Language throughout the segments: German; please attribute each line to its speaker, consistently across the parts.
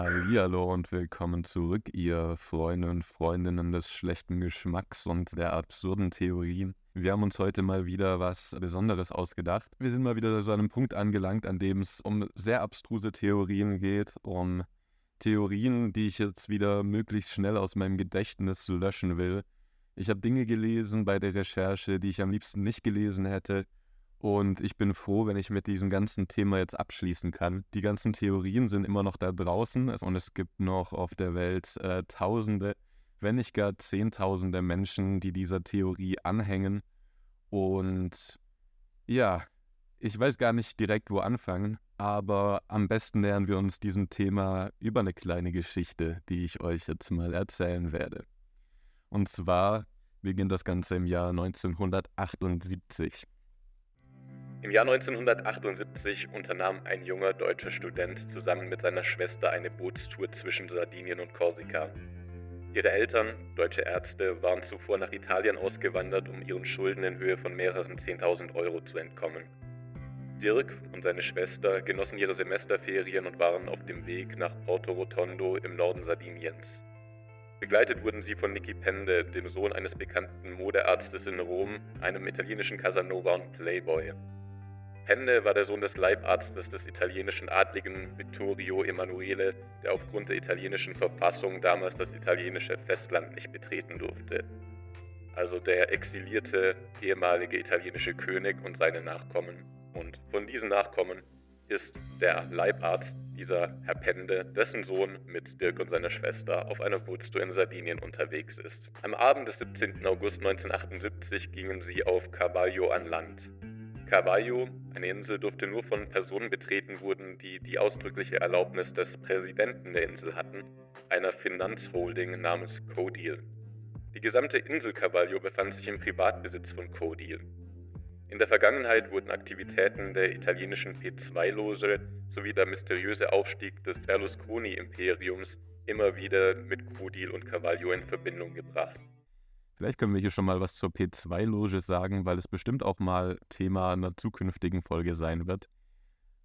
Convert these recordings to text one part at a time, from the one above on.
Speaker 1: Hallihallo und willkommen zurück, ihr Freunde und Freundinnen des schlechten Geschmacks und der absurden Theorien. Wir haben uns heute mal wieder was Besonderes ausgedacht. Wir sind mal wieder zu einem Punkt angelangt, an dem es um sehr abstruse Theorien geht, um Theorien, die ich jetzt wieder möglichst schnell aus meinem Gedächtnis löschen will. Ich habe Dinge gelesen bei der Recherche, die ich am liebsten nicht gelesen hätte. Und ich bin froh, wenn ich mit diesem ganzen Thema jetzt abschließen kann. Die ganzen Theorien sind immer noch da draußen und es gibt noch auf der Welt äh, Tausende, wenn nicht gar Zehntausende Menschen, die dieser Theorie anhängen. Und ja, ich weiß gar nicht direkt, wo anfangen, aber am besten nähern wir uns diesem Thema über eine kleine Geschichte, die ich euch jetzt mal erzählen werde. Und zwar beginnt das Ganze im Jahr 1978.
Speaker 2: Im Jahr 1978 unternahm ein junger deutscher Student zusammen mit seiner Schwester eine Bootstour zwischen Sardinien und Korsika. Ihre Eltern, deutsche Ärzte, waren zuvor nach Italien ausgewandert, um ihren Schulden in Höhe von mehreren 10.000 Euro zu entkommen. Dirk und seine Schwester genossen ihre Semesterferien und waren auf dem Weg nach Porto Rotondo im Norden Sardiniens. Begleitet wurden sie von Nicky Pende, dem Sohn eines bekannten Modearztes in Rom, einem italienischen Casanova und Playboy. Pende war der Sohn des Leibarztes des italienischen Adligen Vittorio Emanuele, der aufgrund der italienischen Verfassung damals das italienische Festland nicht betreten durfte. Also der exilierte ehemalige italienische König und seine Nachkommen. Und von diesen Nachkommen ist der Leibarzt, dieser Herr Pende, dessen Sohn mit Dirk und seiner Schwester auf einer Bootstour in Sardinien unterwegs ist. Am Abend des 17. August 1978 gingen sie auf Cavallo an Land. Cavallo, eine Insel, durfte nur von Personen betreten wurden, die die ausdrückliche Erlaubnis des Präsidenten der Insel hatten, einer Finanzholding namens Codil. Die gesamte Insel Cavallo befand sich im Privatbesitz von Codil. In der Vergangenheit wurden Aktivitäten der italienischen P2-Loge sowie der mysteriöse Aufstieg des Berlusconi-Imperiums immer wieder mit Codil und Cavallo in Verbindung gebracht.
Speaker 1: Vielleicht können wir hier schon mal was zur P2-Loge sagen, weil es bestimmt auch mal Thema einer zukünftigen Folge sein wird.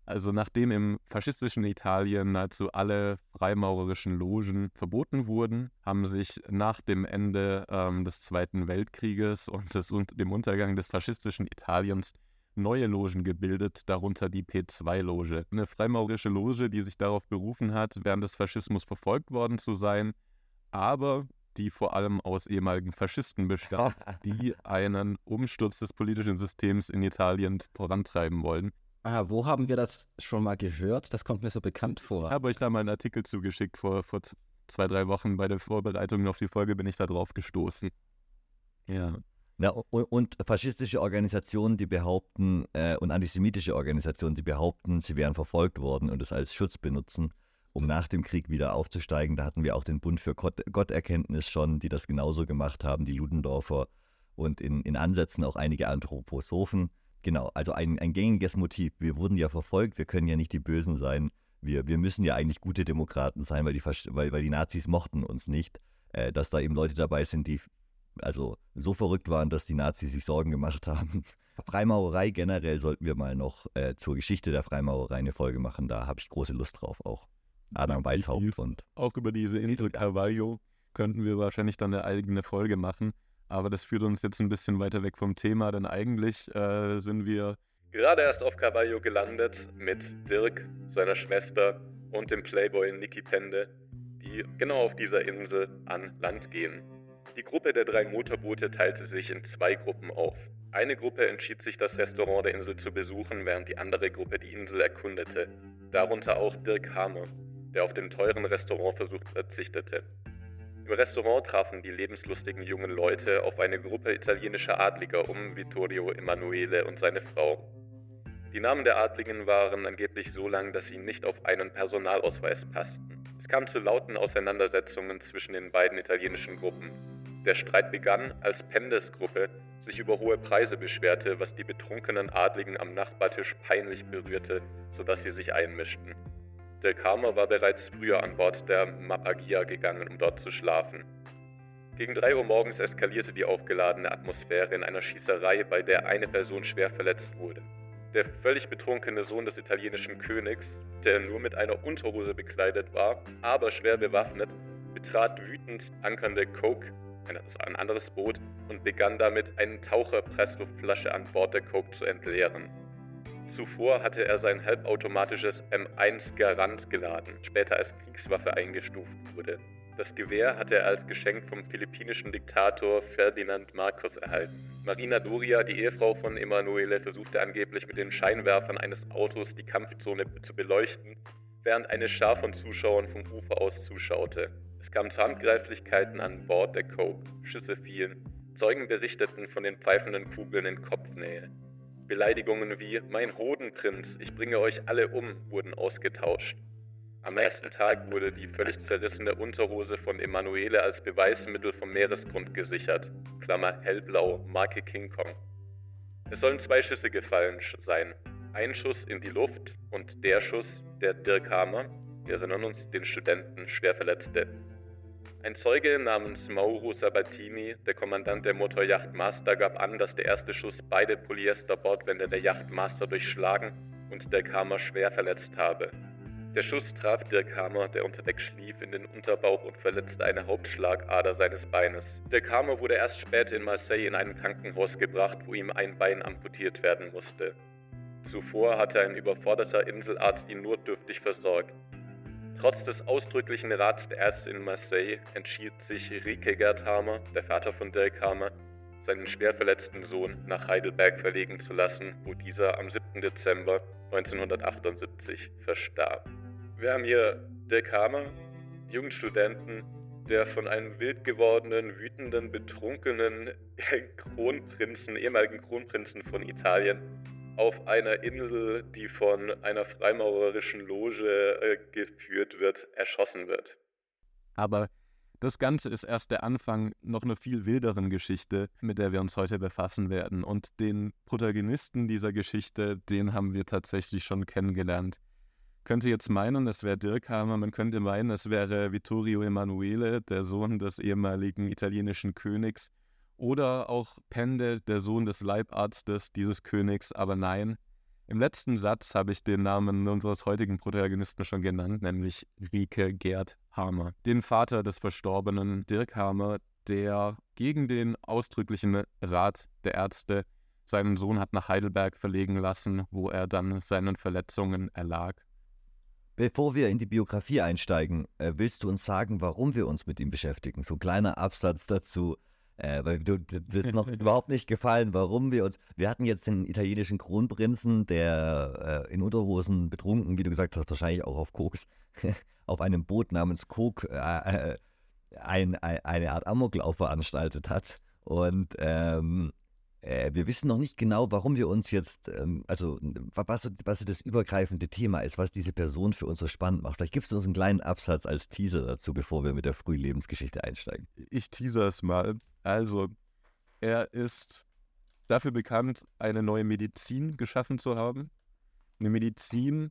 Speaker 1: Also nachdem im faschistischen Italien nahezu alle freimaurerischen Logen verboten wurden, haben sich nach dem Ende ähm, des Zweiten Weltkrieges und, des, und dem Untergang des faschistischen Italiens neue Logen gebildet, darunter die P2-Loge. Eine freimaurerische Loge, die sich darauf berufen hat, während des Faschismus verfolgt worden zu sein, aber die vor allem aus ehemaligen Faschisten bestand, die einen Umsturz des politischen Systems in Italien vorantreiben wollen.
Speaker 3: Ah, wo haben wir das schon mal gehört? Das kommt mir so bekannt vor.
Speaker 1: Ich habe euch da mal einen Artikel zugeschickt vor, vor zwei, drei Wochen. Bei der Vorbereitung auf die Folge bin ich da drauf gestoßen.
Speaker 3: Ja. Na, und, und, faschistische Organisationen, die behaupten, äh, und antisemitische Organisationen, die behaupten, sie wären verfolgt worden und es als Schutz benutzen, um nach dem Krieg wieder aufzusteigen. Da hatten wir auch den Bund für Gott, Gotterkenntnis schon, die das genauso gemacht haben, die Ludendorfer und in, in Ansätzen auch einige Anthroposophen. Genau, also ein, ein gängiges Motiv. Wir wurden ja verfolgt, wir können ja nicht die Bösen sein. Wir, wir müssen ja eigentlich gute Demokraten sein, weil die, weil, weil die Nazis mochten uns nicht. Äh, dass da eben Leute dabei sind, die also so verrückt waren, dass die Nazis sich Sorgen gemacht haben. Freimaurerei generell sollten wir mal noch äh, zur Geschichte der Freimaurerei eine Folge machen. Da habe ich große Lust drauf auch. Adam Weishaupt und.
Speaker 1: Auch über diese Insel Carvalho könnten wir wahrscheinlich dann eine eigene Folge machen. Aber das führt uns jetzt ein bisschen weiter weg vom Thema, denn eigentlich äh, sind wir
Speaker 2: gerade erst auf Carvalho gelandet mit Dirk, seiner Schwester und dem Playboy Nicky Pende, die genau auf dieser Insel an Land gehen. Die Gruppe der drei Motorboote teilte sich in zwei Gruppen auf. Eine Gruppe entschied sich, das Restaurant der Insel zu besuchen, während die andere Gruppe die Insel erkundete. Darunter auch Dirk Hamer, der auf den teuren Restaurantversuch verzichtete. Im Restaurant trafen die lebenslustigen jungen Leute auf eine Gruppe italienischer Adliger um Vittorio Emanuele und seine Frau. Die Namen der Adligen waren angeblich so lang, dass sie nicht auf einen Personalausweis passten. Es kam zu lauten Auseinandersetzungen zwischen den beiden italienischen Gruppen. Der Streit begann, als Pendes Gruppe sich über hohe Preise beschwerte, was die betrunkenen Adligen am Nachbartisch peinlich berührte, sodass sie sich einmischten. Del Carmo war bereits früher an Bord der Mapagia gegangen, um dort zu schlafen. Gegen 3 Uhr morgens eskalierte die aufgeladene Atmosphäre in einer Schießerei, bei der eine Person schwer verletzt wurde.
Speaker 4: Der völlig betrunkene Sohn des italienischen Königs, der nur mit einer Unterhose bekleidet war, aber schwer bewaffnet, betrat wütend ankernde Coke, ein anderes Boot, und begann damit, eine Taucher-Pressluftflasche an Bord der Coke zu entleeren. Zuvor hatte er sein halbautomatisches M1 Garant geladen, später als Kriegswaffe eingestuft wurde. Das Gewehr hatte er als Geschenk vom philippinischen Diktator Ferdinand Marcos erhalten. Marina Doria, die Ehefrau von Emanuele, versuchte angeblich mit den Scheinwerfern eines Autos die Kampfzone zu beleuchten, während eine Schar von Zuschauern vom Ufer aus zuschaute. Es kam zu Handgreiflichkeiten an Bord der Coke, Schüsse fielen, Zeugen berichteten von den pfeifenden Kugeln in Kopfnähe. Beleidigungen wie Mein Hodenprinz, ich bringe euch alle um wurden ausgetauscht. Am nächsten Tag wurde die völlig zerrissene Unterhose von Emanuele als Beweismittel vom Meeresgrund gesichert. Klammer hellblau, Marke King Kong. Es sollen zwei Schüsse gefallen sein. Ein Schuss in die Luft und der Schuss, der Dirk Hamer, wir erinnern uns, den Studenten schwer verletzte. Ein Zeuge namens Mauro Sabatini, der Kommandant der Motorjacht Master, gab an, dass der erste Schuss beide Polyesterbordwände der Yacht Master durchschlagen und Dirk Hamer schwer verletzt habe. Der Schuss traf Dirk Hammer, der unter Deck schlief, in den Unterbauch und verletzte eine Hauptschlagader seines Beines. Dirk Hammer wurde erst später in Marseille in ein Krankenhaus gebracht, wo ihm ein Bein amputiert werden musste. Zuvor hatte ein überforderter Inselarzt ihn notdürftig versorgt. Trotz des ausdrücklichen Rats der Ärzte in Marseille entschied sich Rike Gerd Hammer, der Vater von Dirk Hammer, seinen schwer verletzten Sohn nach Heidelberg verlegen zu lassen, wo dieser am 7. Dezember 1978 verstarb. Wir haben hier Dirk Hamer, Jugendstudenten, der von einem wild gewordenen, wütenden, betrunkenen Kronprinzen, ehemaligen Kronprinzen von Italien, auf einer Insel, die von einer freimaurerischen Loge äh, geführt wird, erschossen wird.
Speaker 2: Aber das Ganze ist erst der Anfang noch einer viel wilderen Geschichte, mit der wir uns heute befassen werden. Und den Protagonisten dieser Geschichte, den haben wir tatsächlich schon kennengelernt könnte jetzt meinen, es wäre Dirk Hammer, man könnte meinen, es wäre Vittorio Emanuele, der Sohn des ehemaligen italienischen Königs, oder auch Pende, der Sohn des Leibarztes dieses Königs, aber nein. Im letzten Satz habe ich den Namen unseres heutigen Protagonisten schon genannt, nämlich Rike Gerd Hamer, den Vater des verstorbenen Dirk Hamer, der gegen den ausdrücklichen Rat der Ärzte seinen Sohn hat nach Heidelberg verlegen lassen, wo er dann seinen Verletzungen erlag.
Speaker 3: Bevor wir in die Biografie einsteigen, äh, willst du uns sagen, warum wir uns mit ihm beschäftigen? So ein kleiner Absatz dazu, äh, weil du das ist noch überhaupt nicht gefallen, warum wir uns. Wir hatten jetzt den italienischen Kronprinzen, der äh, in Unterhosen betrunken, wie du gesagt hast, wahrscheinlich auch auf Koks, auf einem Boot namens Kok äh, äh, ein, ein, eine Art Amoklauf veranstaltet hat. Und ähm, äh, wir wissen noch nicht genau, warum wir uns jetzt, ähm, also was, was das übergreifende Thema ist, was diese Person für uns so spannend macht. Vielleicht gibst du uns einen kleinen Absatz als Teaser dazu, bevor wir mit der Frühlebensgeschichte einsteigen.
Speaker 2: Ich teaser es mal. Also, er ist dafür bekannt, eine neue Medizin geschaffen zu haben. Eine Medizin,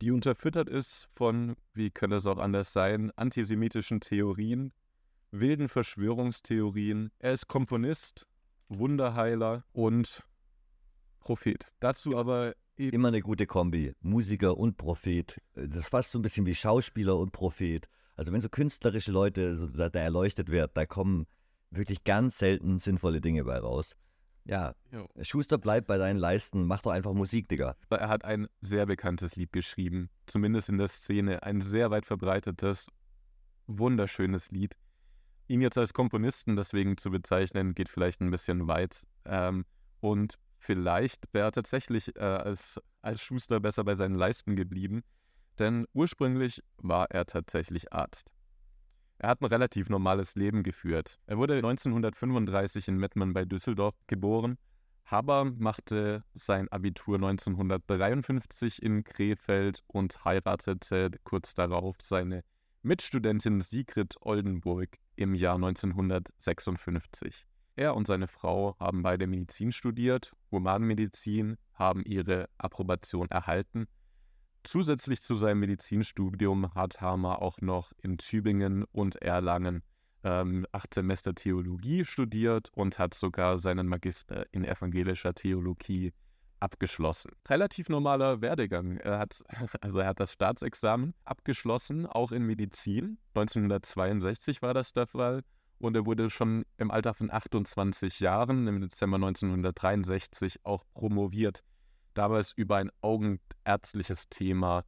Speaker 2: die unterfüttert ist von, wie könnte es auch anders sein, antisemitischen Theorien, wilden Verschwörungstheorien. Er ist Komponist Wunderheiler und Prophet. Dazu aber
Speaker 3: eben immer eine gute Kombi. Musiker und Prophet. Das ist fast so ein bisschen wie Schauspieler und Prophet. Also wenn so künstlerische Leute so, da erleuchtet werden, da kommen wirklich ganz selten sinnvolle Dinge bei raus. Ja, jo. Schuster bleibt bei deinen Leisten, mach doch einfach Musik, Digga.
Speaker 2: Er hat ein sehr bekanntes Lied geschrieben, zumindest in der Szene, ein sehr weit verbreitetes, wunderschönes Lied ihn jetzt als Komponisten deswegen zu bezeichnen, geht vielleicht ein bisschen weit. Ähm, und vielleicht wäre er tatsächlich äh, als, als Schuster besser bei seinen Leisten geblieben, denn ursprünglich war er tatsächlich Arzt. Er hat ein relativ normales Leben geführt. Er wurde 1935 in Mettmann bei Düsseldorf geboren. Haber machte sein Abitur 1953 in Krefeld und heiratete kurz darauf seine Mitstudentin Sigrid Oldenburg im Jahr 1956. Er und seine Frau haben beide Medizin studiert, Humanmedizin, haben ihre Approbation erhalten. Zusätzlich zu seinem Medizinstudium hat Hamer auch noch in Tübingen und Erlangen ähm, acht Semester Theologie studiert und hat sogar seinen Magister in evangelischer Theologie abgeschlossen. Relativ normaler Werdegang. Er hat, also er hat das Staatsexamen abgeschlossen, auch in Medizin. 1962 war das der Fall. Und er wurde schon im Alter von 28 Jahren, im Dezember 1963, auch promoviert. Damals über ein augenärztliches Thema,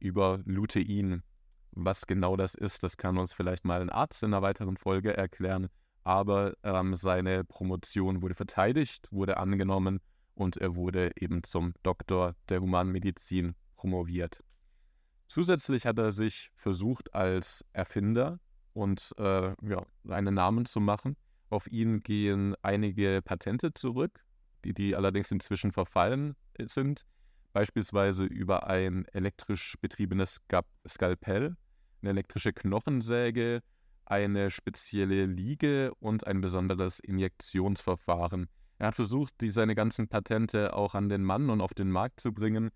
Speaker 2: über Lutein. Was genau das ist, das kann uns vielleicht mal ein Arzt in einer weiteren Folge erklären. Aber ähm, seine Promotion wurde verteidigt, wurde angenommen und er wurde eben zum Doktor der Humanmedizin promoviert. Zusätzlich hat er sich versucht als Erfinder und äh, ja, einen Namen zu machen. Auf ihn gehen einige Patente zurück, die, die allerdings inzwischen verfallen sind. Beispielsweise über ein elektrisch betriebenes Skalpell, eine elektrische Knochensäge, eine spezielle Liege und ein besonderes Injektionsverfahren. Er hat versucht, die, seine ganzen Patente auch an den Mann und auf den Markt zu bringen,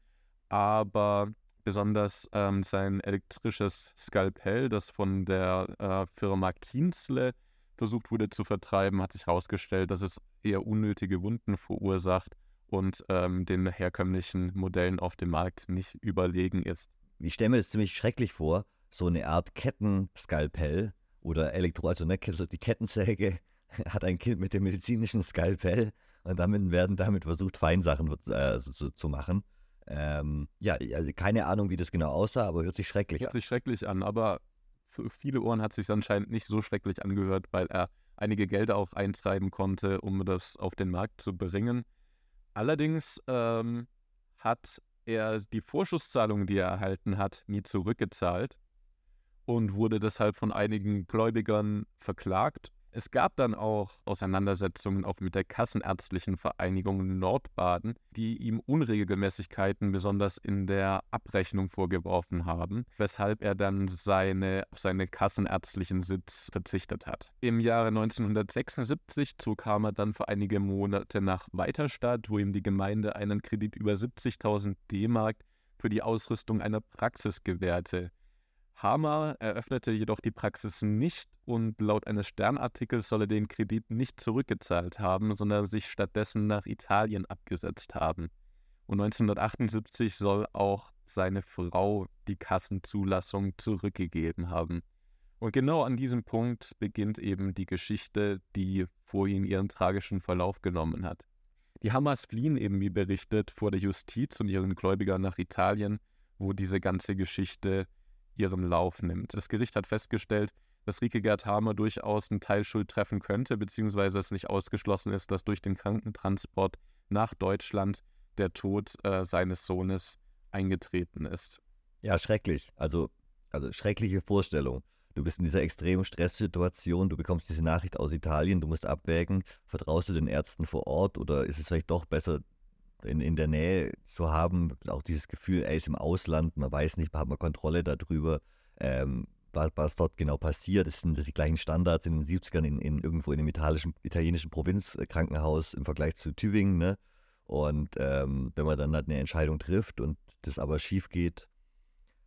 Speaker 2: aber besonders ähm, sein elektrisches Skalpell, das von der äh, Firma Kienzle versucht wurde zu vertreiben, hat sich herausgestellt, dass es eher unnötige Wunden verursacht und ähm, den herkömmlichen Modellen auf dem Markt nicht überlegen ist.
Speaker 3: Ich stelle mir das ziemlich schrecklich vor, so eine Art Kettenskalpell oder Elektro, also ne, die Kettensäge hat ein Kind mit dem medizinischen Skalpell und damit werden damit versucht, Feinsachen äh, zu, zu, machen. Ähm, ja, also keine Ahnung, wie das genau aussah, aber hört sich schrecklich
Speaker 2: hört an. Hört sich schrecklich an, aber für viele Ohren hat es sich anscheinend nicht so schrecklich angehört, weil er einige Gelder auch eintreiben konnte, um das auf den Markt zu bringen. Allerdings ähm, hat er die Vorschusszahlungen, die er erhalten hat, nie zurückgezahlt und wurde deshalb von einigen Gläubigern verklagt es gab dann auch Auseinandersetzungen auch mit der Kassenärztlichen Vereinigung Nordbaden, die ihm Unregelmäßigkeiten besonders in der Abrechnung vorgeworfen haben, weshalb er dann seine, auf seinen kassenärztlichen Sitz verzichtet hat. Im Jahre 1976 zog Hamer dann für einige Monate nach Weiterstadt, wo ihm die Gemeinde einen Kredit über 70.000 D-Mark für die Ausrüstung einer Praxis gewährte. Hamer eröffnete jedoch die Praxis nicht und laut eines Sternartikels soll er den Kredit nicht zurückgezahlt haben, sondern sich stattdessen nach Italien abgesetzt haben. Und 1978 soll auch seine Frau die Kassenzulassung zurückgegeben haben. Und genau an diesem Punkt beginnt eben die Geschichte, die vorhin ihren tragischen Verlauf genommen hat. Die Hammers fliehen eben, wie berichtet, vor der Justiz und ihren Gläubigern nach Italien, wo diese ganze Geschichte ihren Lauf nimmt. Das Gericht hat festgestellt, dass Rike Gerd Hamer durchaus einen Teilschuld treffen könnte, beziehungsweise es nicht ausgeschlossen ist, dass durch den Krankentransport nach Deutschland der Tod äh, seines Sohnes eingetreten ist.
Speaker 3: Ja, schrecklich. Also, also schreckliche Vorstellung. Du bist in dieser extremen Stresssituation, du bekommst diese Nachricht aus Italien, du musst abwägen, vertraust du den Ärzten vor Ort oder ist es vielleicht doch besser, in, in der Nähe zu haben, auch dieses Gefühl, er ist im Ausland, man weiß nicht, hat man Kontrolle darüber, ähm, was, was, dort genau passiert. Es sind die gleichen Standards in den 70ern in, in irgendwo in einem italienischen, Provinzkrankenhaus im Vergleich zu Tübingen. Ne? Und ähm, wenn man dann halt eine Entscheidung trifft und das aber schief geht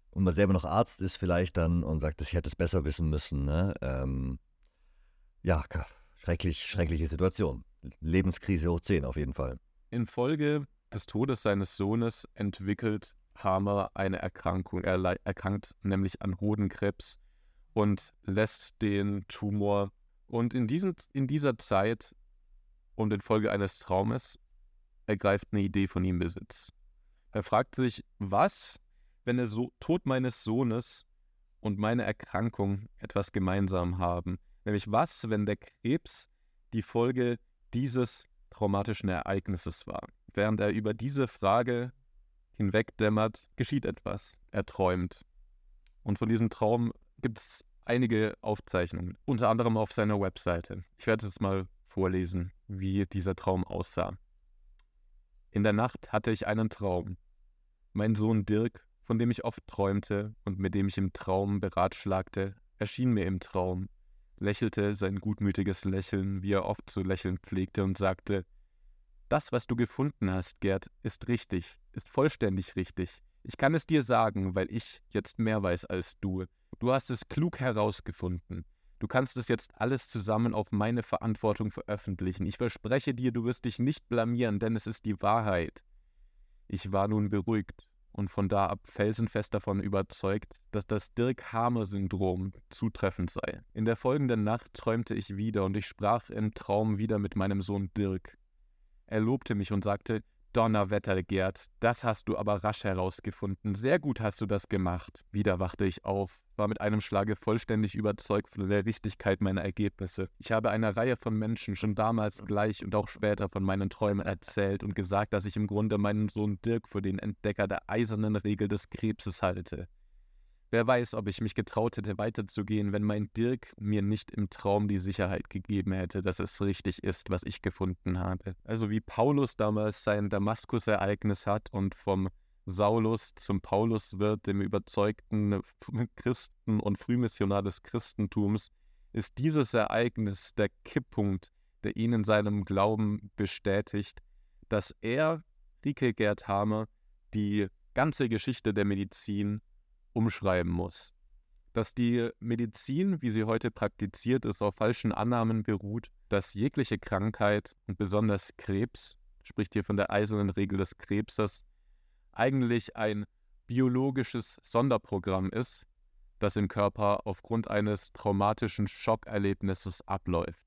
Speaker 3: und man selber noch Arzt ist vielleicht dann und sagt, ich hätte es besser wissen müssen. Ne? Ähm, ja, schrecklich, schreckliche Situation. Lebenskrise hoch 10 auf jeden Fall.
Speaker 2: Infolge des Todes seines Sohnes entwickelt Hamer eine Erkrankung. Er erkrankt nämlich an Hodenkrebs und lässt den Tumor. Und in, diesen, in dieser Zeit und infolge eines Traumes ergreift eine Idee von ihm Besitz. Er fragt sich, was, wenn der so Tod meines Sohnes und meine Erkrankung etwas gemeinsam haben? Nämlich was, wenn der Krebs die Folge dieses traumatischen Ereignisses war. Während er über diese Frage hinwegdämmert, geschieht etwas. Er träumt. Und von diesem Traum gibt es einige Aufzeichnungen, unter anderem auf seiner Webseite. Ich werde es mal vorlesen, wie dieser Traum aussah. In der Nacht hatte ich einen Traum. Mein Sohn Dirk, von dem ich oft träumte und mit dem ich im Traum beratschlagte, erschien mir im Traum lächelte sein gutmütiges Lächeln, wie er oft zu lächeln pflegte, und sagte Das, was du gefunden hast, Gerd, ist richtig, ist vollständig richtig. Ich kann es dir sagen, weil ich jetzt mehr weiß als du. Du hast es klug herausgefunden. Du kannst es jetzt alles zusammen auf meine Verantwortung veröffentlichen. Ich verspreche dir, du wirst dich nicht blamieren, denn es ist die Wahrheit. Ich war nun beruhigt und von da ab felsenfest davon überzeugt, dass das Dirk-Hamer-Syndrom zutreffend sei. In der folgenden Nacht träumte ich wieder und ich sprach im Traum wieder mit meinem Sohn Dirk. Er lobte mich und sagte, Donnerwetter, Gerd, das hast du aber rasch herausgefunden. Sehr gut hast du das gemacht. Wieder wachte ich auf, war mit einem Schlage vollständig überzeugt von der Richtigkeit meiner Ergebnisse. Ich habe einer Reihe von Menschen schon damals gleich und auch später von meinen Träumen erzählt und gesagt, dass ich im Grunde meinen Sohn Dirk für den Entdecker der eisernen Regel des Krebses halte. Wer weiß, ob ich mich getraut hätte, weiterzugehen, wenn mein Dirk mir nicht im Traum die Sicherheit gegeben hätte, dass es richtig ist, was ich gefunden habe. Also wie Paulus damals sein Damaskus-Ereignis hat und vom Saulus zum Paulus wird, dem überzeugten Christen und Frühmissionar des Christentums, ist dieses Ereignis der Kipppunkt, der ihn in seinem Glauben bestätigt, dass er, Rike Gerd Hamer, die ganze Geschichte der Medizin umschreiben muss. Dass die Medizin, wie sie heute praktiziert ist, auf falschen Annahmen beruht, dass jegliche Krankheit und besonders Krebs, spricht hier von der eisernen Regel des Krebses, eigentlich ein biologisches Sonderprogramm ist, das im Körper aufgrund eines traumatischen Schockerlebnisses abläuft.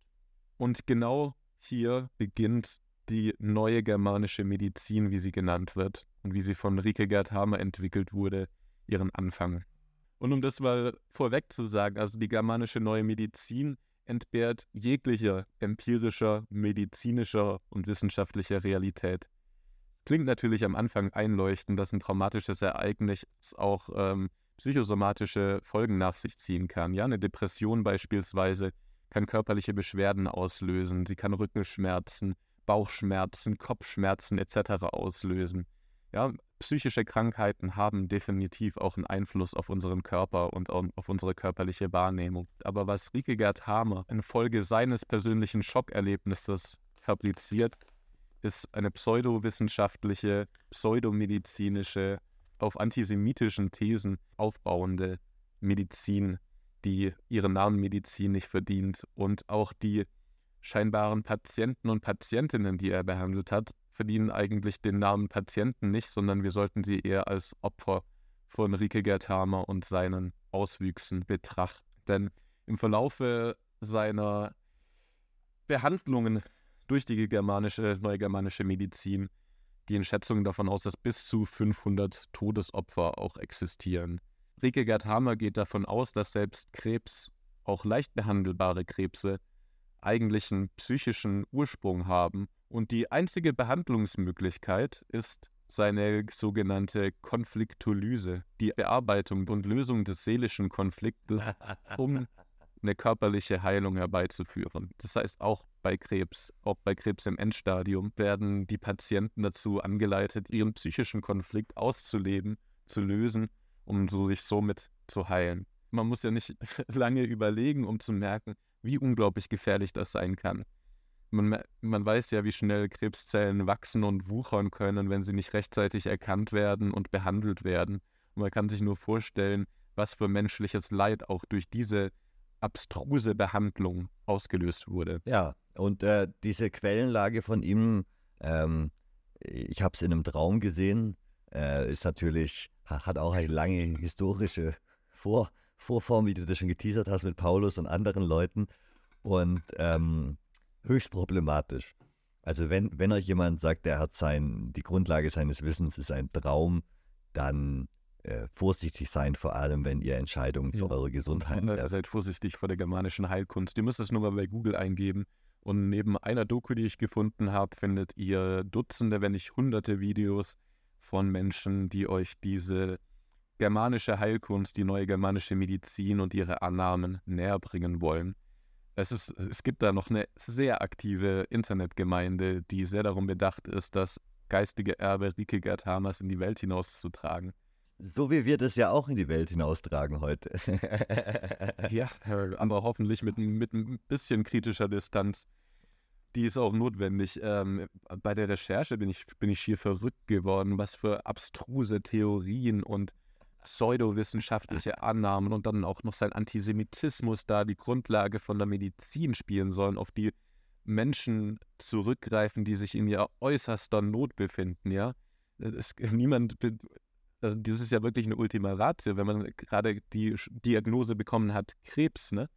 Speaker 2: Und genau hier beginnt die neue germanische Medizin, wie sie genannt wird und wie sie von Rike Gerd Hamer entwickelt wurde, ihren Anfang. Und um das mal vorweg zu sagen, also die germanische neue Medizin entbehrt jeglicher empirischer, medizinischer und wissenschaftlicher Realität. Es klingt natürlich am Anfang einleuchtend, dass ein traumatisches Ereignis auch ähm, psychosomatische Folgen nach sich ziehen kann. Ja, eine Depression beispielsweise kann körperliche Beschwerden auslösen, sie kann Rückenschmerzen, Bauchschmerzen, Kopfschmerzen etc. auslösen. Ja, psychische Krankheiten haben definitiv auch einen Einfluss auf unseren Körper und auf unsere körperliche Wahrnehmung. Aber was Rikegard Hamer infolge seines persönlichen Schockerlebnisses fabriziert, ist eine pseudowissenschaftliche, pseudomedizinische, auf antisemitischen Thesen aufbauende Medizin, die ihren Namen Medizin nicht verdient und auch die scheinbaren Patienten und Patientinnen, die er behandelt hat, verdienen eigentlich den Namen Patienten nicht, sondern wir sollten sie eher als Opfer von Rike Gerthamer und seinen Auswüchsen betrachten. Denn im Verlaufe seiner Behandlungen durch die germanische, neugermanische Medizin gehen Schätzungen davon aus, dass bis zu 500 Todesopfer auch existieren. Rike Gerthamer geht davon aus, dass selbst Krebs, auch leicht behandelbare Krebse, eigentlich einen psychischen Ursprung haben und die einzige Behandlungsmöglichkeit ist seine sogenannte Konfliktolyse, die Bearbeitung und Lösung des seelischen Konfliktes, um eine körperliche Heilung herbeizuführen. Das heißt, auch bei Krebs, auch bei Krebs im Endstadium, werden die Patienten dazu angeleitet, ihren psychischen Konflikt auszuleben, zu lösen, um so sich somit zu heilen. Man muss ja nicht lange überlegen, um zu merken, wie unglaublich gefährlich das sein kann man, man weiß ja, wie schnell Krebszellen wachsen und wuchern können, wenn sie nicht rechtzeitig erkannt werden und behandelt werden. Und man kann sich nur vorstellen, was für menschliches Leid auch durch diese abstruse Behandlung ausgelöst wurde.
Speaker 3: Ja, und äh, diese Quellenlage von ihm, ähm, ich habe es in einem Traum gesehen, äh, ist natürlich, hat auch eine lange historische Vor Vorform, wie du das schon geteasert hast mit Paulus und anderen Leuten. Und ähm, höchst problematisch. Also wenn, wenn euch jemand sagt, er hat sein, die Grundlage seines Wissens ist ein Traum, dann äh, vorsichtig sein, vor allem wenn ihr Entscheidungen ja. für eure Gesundheit
Speaker 2: trefft. Seid vorsichtig vor der germanischen Heilkunst. Ihr müsst es nur mal bei Google eingeben. Und neben einer Doku, die ich gefunden habe, findet ihr Dutzende, wenn nicht hunderte Videos von Menschen, die euch diese germanische Heilkunst, die neue germanische Medizin und ihre Annahmen näher bringen wollen. Es, ist, es gibt da noch eine sehr aktive Internetgemeinde, die sehr darum bedacht ist, das geistige Erbe Rike Gerd Hamers in die Welt hinauszutragen.
Speaker 3: So wie wir das ja auch in die Welt hinaustragen heute.
Speaker 2: ja, aber hoffentlich mit, mit ein bisschen kritischer Distanz. Die ist auch notwendig. Ähm, bei der Recherche bin ich, bin ich hier verrückt geworden, was für abstruse Theorien und pseudowissenschaftliche Annahmen und dann auch noch sein Antisemitismus da die Grundlage von der Medizin spielen sollen, auf die Menschen zurückgreifen, die sich in ihrer äußerster Not befinden, ja. es, niemand, also das ist ja wirklich eine Ultima Ratio, wenn man gerade die Diagnose bekommen hat, Krebs, ne?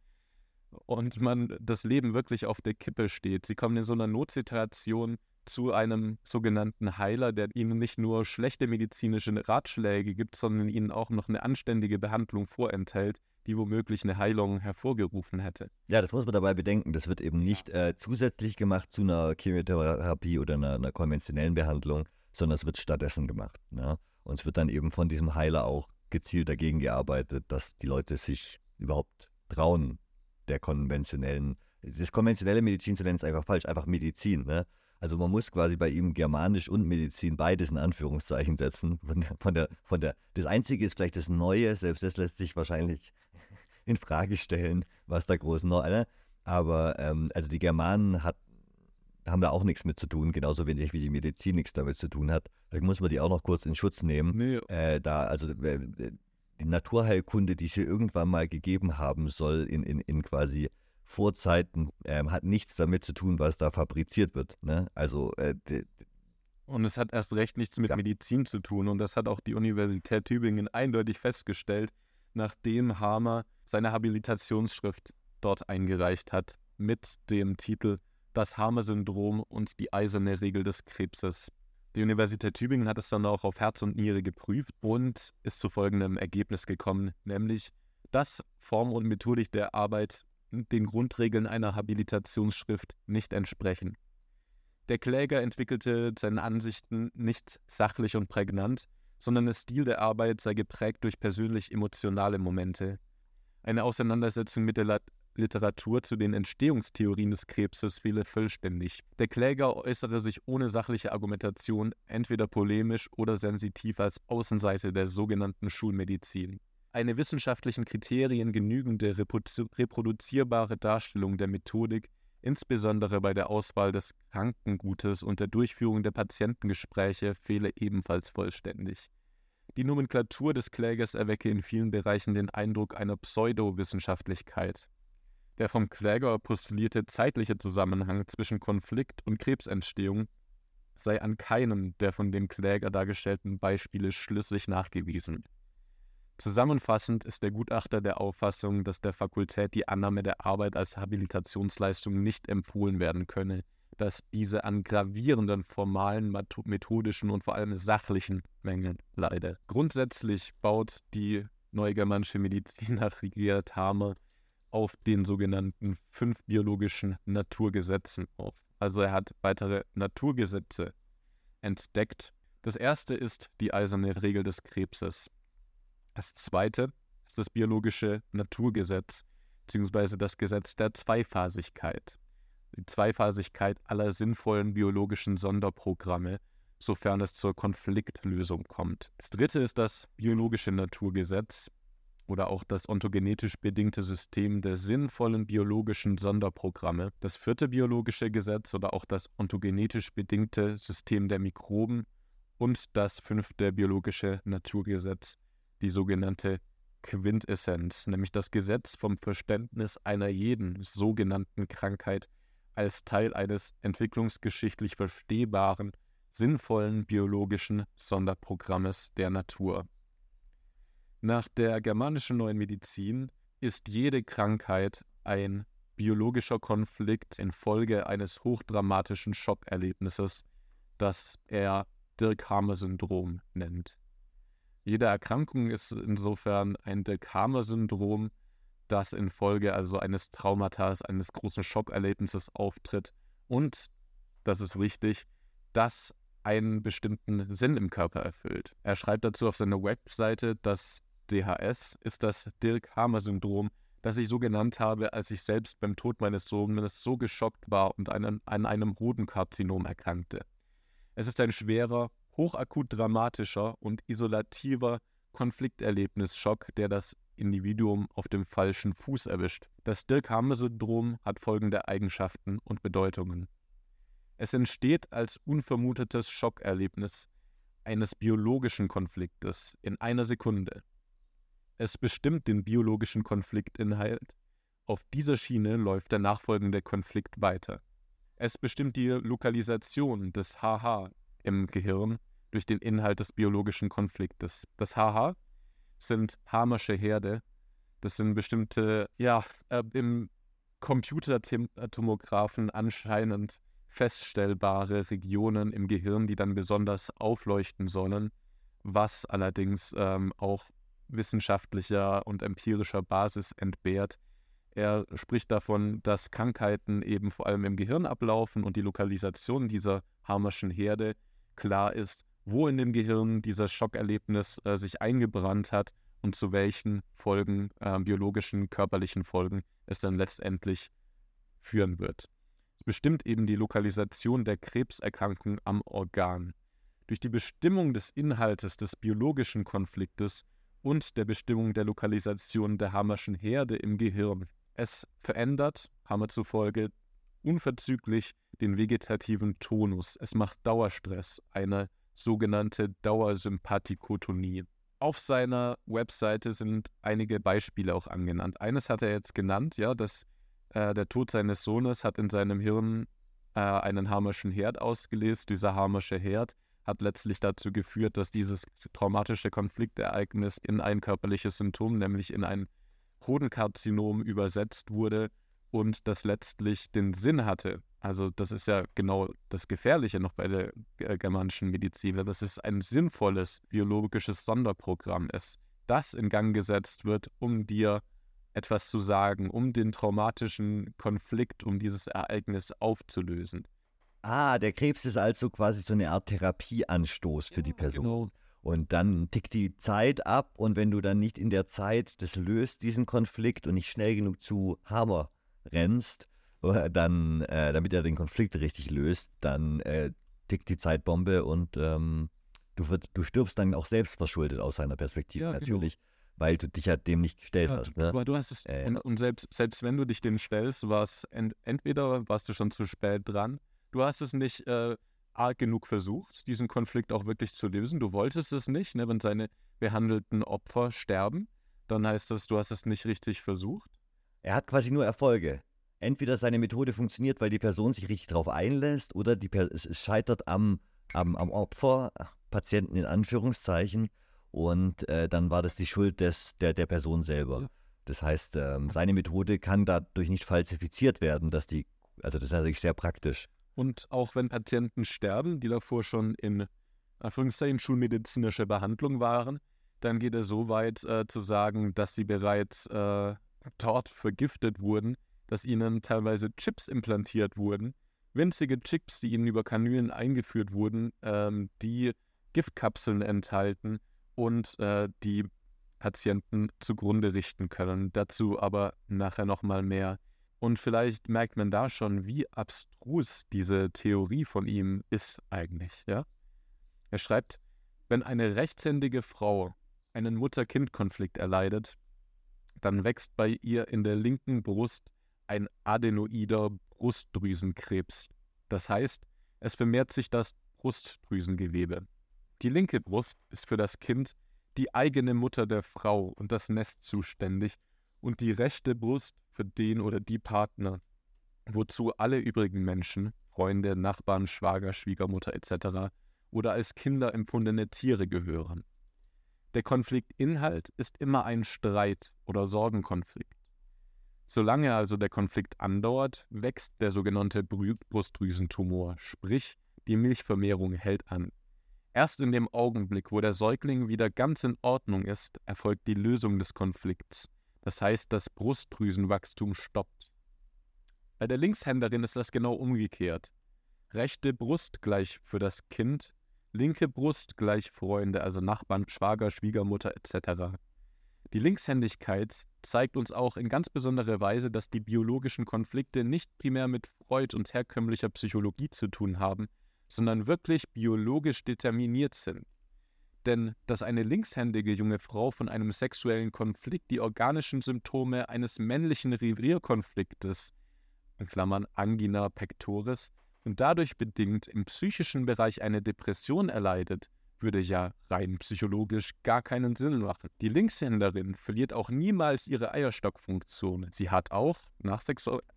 Speaker 2: Und man das Leben wirklich auf der Kippe steht. Sie kommen in so einer Notsituation zu einem sogenannten Heiler, der ihnen nicht nur schlechte medizinische Ratschläge gibt, sondern ihnen auch noch eine anständige Behandlung vorenthält, die womöglich eine Heilung hervorgerufen hätte.
Speaker 3: Ja, das muss man dabei bedenken. Das wird eben nicht äh, zusätzlich gemacht zu einer Chemotherapie oder einer, einer, konventionellen Behandlung, sondern es wird stattdessen gemacht. Ne? Und es wird dann eben von diesem Heiler auch gezielt dagegen gearbeitet, dass die Leute sich überhaupt trauen, der konventionellen, das konventionelle Medizin zu nennen, ist einfach falsch, einfach Medizin. Ne? Also man muss quasi bei ihm Germanisch und Medizin beides in Anführungszeichen setzen. Von der, von der, von der, das Einzige ist vielleicht das Neue, selbst das lässt sich wahrscheinlich in Frage stellen, was da groß neu. Ne? Aber ähm, also die Germanen hat, haben da auch nichts mit zu tun, genauso wenig wie die Medizin nichts damit zu tun hat. Vielleicht muss man die auch noch kurz in Schutz nehmen. Nee. Äh, da, also äh, die Naturheilkunde, die es hier irgendwann mal gegeben haben soll, in, in, in quasi Vorzeiten, ähm, hat nichts damit zu tun, was da fabriziert wird. Ne? Also äh,
Speaker 2: und es hat erst recht nichts mit ja. Medizin zu tun. Und das hat auch die Universität Tübingen eindeutig festgestellt, nachdem Hamer seine Habilitationsschrift dort eingereicht hat mit dem Titel Das Hamer-Syndrom und die eiserne Regel des Krebses. Die Universität Tübingen hat es dann auch auf Herz und Niere geprüft und ist zu folgendem Ergebnis gekommen, nämlich, dass Form und Methodik der Arbeit den Grundregeln einer Habilitationsschrift nicht entsprechen. Der Kläger entwickelte seine Ansichten nicht sachlich und prägnant, sondern der Stil der Arbeit sei geprägt durch persönlich emotionale Momente. Eine Auseinandersetzung mit der Literatur zu den Entstehungstheorien des Krebses fehle vollständig. Der Kläger äußere sich ohne sachliche Argumentation entweder polemisch oder sensitiv als Außenseite der sogenannten Schulmedizin eine wissenschaftlichen Kriterien genügende reproduzierbare Darstellung der Methodik, insbesondere bei der Auswahl des Krankengutes und der Durchführung der Patientengespräche, fehle ebenfalls vollständig. Die Nomenklatur des Klägers erwecke in vielen Bereichen den Eindruck einer Pseudowissenschaftlichkeit. Der vom Kläger postulierte zeitliche Zusammenhang zwischen Konflikt und Krebsentstehung sei an keinem der von dem Kläger dargestellten Beispiele schlüssig nachgewiesen. Zusammenfassend ist der Gutachter der Auffassung, dass der Fakultät die Annahme der Arbeit als Habilitationsleistung nicht empfohlen werden könne, dass diese an gravierenden formalen, methodischen und vor allem sachlichen Mängeln leide. Grundsätzlich baut die neugermanische Medizin nach Rigert Hamer auf den sogenannten fünf biologischen Naturgesetzen auf. Also er hat weitere Naturgesetze entdeckt. Das erste ist die eiserne Regel des Krebses. Das zweite ist das biologische Naturgesetz, beziehungsweise das Gesetz der Zweiphasigkeit. Die Zweiphasigkeit aller sinnvollen biologischen Sonderprogramme, sofern es zur Konfliktlösung kommt. Das dritte ist das biologische Naturgesetz oder auch das ontogenetisch bedingte System der sinnvollen biologischen Sonderprogramme. Das vierte biologische Gesetz oder auch das ontogenetisch bedingte System der Mikroben und das fünfte biologische Naturgesetz die sogenannte Quintessenz, nämlich das Gesetz vom Verständnis einer jeden sogenannten Krankheit als Teil eines entwicklungsgeschichtlich verstehbaren, sinnvollen biologischen Sonderprogrammes der Natur. Nach der germanischen neuen Medizin ist jede Krankheit ein biologischer Konflikt infolge eines hochdramatischen Schockerlebnisses, das er Dirk-Hamer-Syndrom nennt. Jede Erkrankung ist insofern ein Delkamer-Syndrom, das infolge also eines Traumatas, eines großen Schockerlebnisses auftritt und, das ist wichtig, das einen bestimmten Sinn im Körper erfüllt. Er schreibt dazu auf seiner Webseite, dass DHS ist das Dirk-Hamer-Syndrom, das ich so genannt habe, als ich selbst beim Tod meines Sohnes so geschockt war und an einem Hodenkarzinom erkrankte. Es ist ein schwerer, hochakut dramatischer und isolativer Konflikterlebnisschock, der das Individuum auf dem falschen Fuß erwischt. Das Dirk-Hamer-Syndrom hat folgende Eigenschaften und Bedeutungen. Es entsteht als unvermutetes Schockerlebnis eines biologischen Konfliktes in einer Sekunde. Es bestimmt den biologischen Konfliktinhalt. Auf dieser Schiene läuft der nachfolgende Konflikt weiter. Es bestimmt die Lokalisation des HH im Gehirn durch den Inhalt des biologischen Konfliktes. Das HH sind Hamersche Herde. Das sind bestimmte, ja, äh, im Computertomographen anscheinend feststellbare Regionen im Gehirn, die dann besonders aufleuchten sollen, was allerdings ähm, auch wissenschaftlicher und empirischer Basis entbehrt. Er spricht davon, dass Krankheiten eben vor allem im Gehirn ablaufen und die Lokalisation dieser Hamerschen Herde klar ist, wo in dem Gehirn dieses Schockerlebnis äh, sich eingebrannt hat und zu welchen Folgen, äh, biologischen, körperlichen Folgen es dann letztendlich führen wird. Es bestimmt eben die Lokalisation der Krebserkrankung am Organ. Durch die Bestimmung des Inhaltes des biologischen Konfliktes und der Bestimmung der Lokalisation der Hammerschen Herde im Gehirn. Es verändert, Hammer zufolge, unverzüglich den vegetativen Tonus. Es macht Dauerstress, eine sogenannte Dauersympathikotonie. Auf seiner Webseite sind einige Beispiele auch angenannt. Eines hat er jetzt genannt, ja, dass äh, der Tod seines Sohnes hat in seinem Hirn äh, einen harmischen Herd ausgelöst. Dieser harmische Herd hat letztlich dazu geführt, dass dieses traumatische Konfliktereignis in ein körperliches Symptom, nämlich in ein Hodenkarzinom übersetzt wurde und das letztlich den Sinn hatte. Also das ist ja genau das Gefährliche noch bei der germanischen Medizin, dass es ein sinnvolles biologisches Sonderprogramm ist, das in Gang gesetzt wird, um dir etwas zu sagen, um den traumatischen Konflikt, um dieses Ereignis aufzulösen.
Speaker 3: Ah, der Krebs ist also quasi so eine Art Therapieanstoß für ja, die Person. Genau. Und dann tickt die Zeit ab und wenn du dann nicht in der Zeit das löst, diesen Konflikt und nicht schnell genug zu Hammer rennst, dann, äh, damit er den Konflikt richtig löst, dann äh, tickt die Zeitbombe und ähm, du, wird, du stirbst dann auch selbst verschuldet aus seiner Perspektive ja, genau. natürlich. Genau. Weil du dich ja dem nicht gestellt ja, hast. Ne?
Speaker 2: Aber du hast es, äh, und, und, selbst, selbst wenn du dich dem stellst, war es ent, entweder warst du schon zu spät dran, du hast es nicht äh, arg genug versucht, diesen Konflikt auch wirklich zu lösen. Du wolltest es nicht, ne? wenn seine behandelten Opfer sterben, dann heißt das, du hast es nicht richtig versucht.
Speaker 3: Er hat quasi nur Erfolge entweder seine Methode funktioniert, weil die Person sich richtig darauf einlässt, oder die, es, es, scheitert am, am, am Opfer, Patienten in Anführungszeichen, und äh, dann war das die Schuld des, der, der Person selber. Ja. Das heißt, ähm, seine Methode kann dadurch nicht falsifiziert werden, dass die, also das ist natürlich sehr praktisch.
Speaker 2: Und auch wenn Patienten sterben, die davor schon in Anführungszeichen schulmedizinische Behandlung waren, dann geht er so weit äh, zu sagen, dass sie bereits äh, dort vergiftet wurden, dass ihnen teilweise Chips implantiert wurden, winzige Chips, die ihnen über Kanülen eingeführt wurden, ähm, die Giftkapseln enthalten und äh, die Patienten zugrunde richten können. Dazu aber nachher nochmal mehr. Und vielleicht merkt man da schon, wie abstrus diese Theorie von ihm ist eigentlich, ja? Er schreibt, wenn eine rechtshändige Frau einen Mutter-Kind-Konflikt erleidet, dann wächst bei ihr in der linken Brust ein adenoider Brustdrüsenkrebs. Das heißt, es vermehrt sich das Brustdrüsengewebe. Die linke Brust ist für das Kind die eigene Mutter der Frau und das Nest zuständig und die rechte Brust für den oder die Partner, wozu alle übrigen Menschen, Freunde, Nachbarn, Schwager, Schwiegermutter etc. oder als Kinder empfundene Tiere gehören. Der Konfliktinhalt ist immer ein Streit oder Sorgenkonflikt. Solange also der Konflikt andauert, wächst der sogenannte Brustdrüsentumor, sprich die Milchvermehrung hält an. Erst in dem Augenblick, wo der Säugling wieder ganz in Ordnung ist, erfolgt die Lösung des Konflikts. Das heißt, das Brustdrüsenwachstum stoppt. Bei der Linkshänderin ist das genau umgekehrt. Rechte Brust gleich für das Kind, linke Brust gleich Freunde, also Nachbarn, Schwager, Schwiegermutter etc. Die Linkshändigkeit zeigt uns auch in ganz besonderer Weise, dass die biologischen Konflikte nicht primär mit Freud und herkömmlicher Psychologie zu tun haben, sondern wirklich biologisch determiniert sind. Denn dass eine linkshändige junge Frau von einem sexuellen Konflikt die organischen Symptome eines männlichen Revierkonfliktes, in Klammern Angina pectoris, und dadurch bedingt im psychischen Bereich eine Depression erleidet, würde ja rein psychologisch gar keinen Sinn machen. Die Linkshänderin verliert auch niemals ihre Eierstockfunktion. Sie hat auch nach,